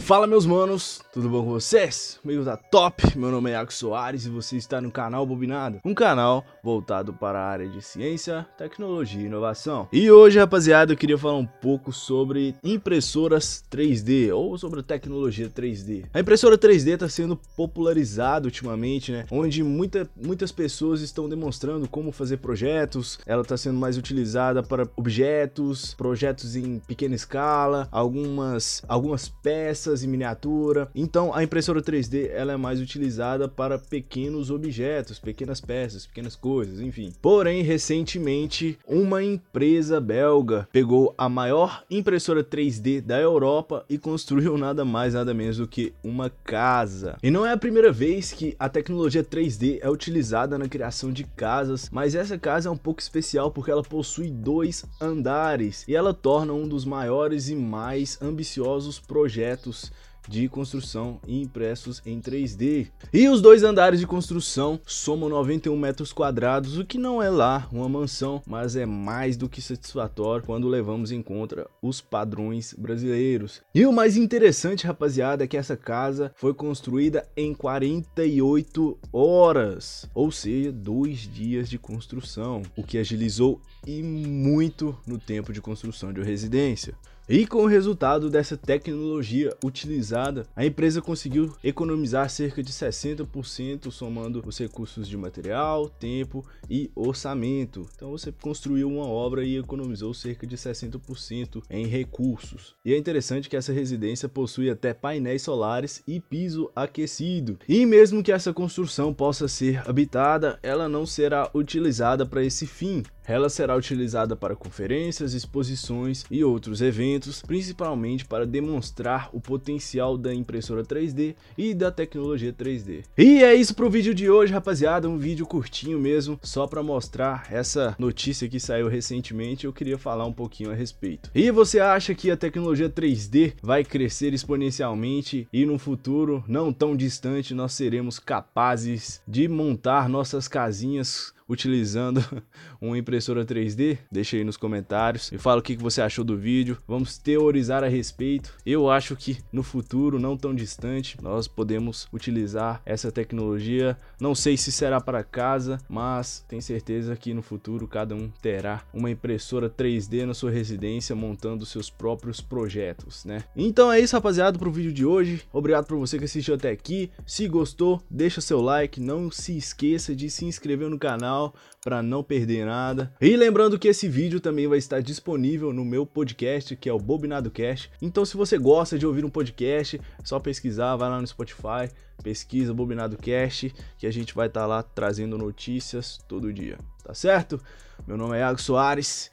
Fala meus manos, tudo bom com vocês? Comigo tá top, meu nome é Iago Soares e você está no canal Bobinado, um canal voltado para a área de ciência, tecnologia e inovação. E hoje, rapaziada, eu queria falar um pouco sobre impressoras 3D ou sobre tecnologia 3D. A impressora 3D está sendo popularizada ultimamente, né? Onde muita, muitas pessoas estão demonstrando como fazer projetos, ela está sendo mais utilizada para objetos, projetos em pequena escala, algumas, algumas peças peças em miniatura. Então a impressora 3D ela é mais utilizada para pequenos objetos, pequenas peças, pequenas coisas, enfim. Porém, recentemente, uma empresa belga pegou a maior impressora 3D da Europa e construiu nada mais nada menos do que uma casa. E não é a primeira vez que a tecnologia 3D é utilizada na criação de casas, mas essa casa é um pouco especial porque ela possui dois andares e ela torna um dos maiores e mais ambiciosos projetos projetos de construção impressos em 3D. E os dois andares de construção somam 91 metros quadrados, o que não é lá uma mansão, mas é mais do que satisfatório quando levamos em conta os padrões brasileiros. E o mais interessante, rapaziada, é que essa casa foi construída em 48 horas, ou seja, dois dias de construção, o que agilizou e muito no tempo de construção de uma residência. E com o resultado dessa tecnologia utilizada, a empresa conseguiu economizar cerca de 60% somando os recursos de material, tempo e orçamento. Então você construiu uma obra e economizou cerca de 60% em recursos. E é interessante que essa residência possui até painéis solares e piso aquecido. E mesmo que essa construção possa ser habitada, ela não será utilizada para esse fim. Ela será utilizada para conferências, exposições e outros eventos, principalmente para demonstrar o potencial da impressora 3D e da tecnologia 3D. E é isso para o vídeo de hoje, rapaziada, um vídeo curtinho mesmo, só para mostrar essa notícia que saiu recentemente, eu queria falar um pouquinho a respeito. E você acha que a tecnologia 3D vai crescer exponencialmente e no futuro não tão distante nós seremos capazes de montar nossas casinhas utilizando uma impressora 3D? Deixa aí nos comentários e fala o que você achou do vídeo. Vamos teorizar a respeito. Eu acho que no futuro, não tão distante, nós podemos utilizar essa tecnologia. Não sei se será para casa, mas tenho certeza que no futuro cada um terá uma impressora 3D na sua residência montando seus próprios projetos, né? Então é isso, rapaziada, para o vídeo de hoje. Obrigado por você que assistiu até aqui. Se gostou, deixa seu like. Não se esqueça de se inscrever no canal canal para não perder nada. E lembrando que esse vídeo também vai estar disponível no meu podcast, que é o Bobinado Cast. Então se você gosta de ouvir um podcast, é só pesquisar, vai lá no Spotify, pesquisa Bobinado Cast, que a gente vai estar tá lá trazendo notícias todo dia, tá certo? Meu nome é Iago Soares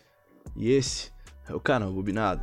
e esse é o canal Bobinado.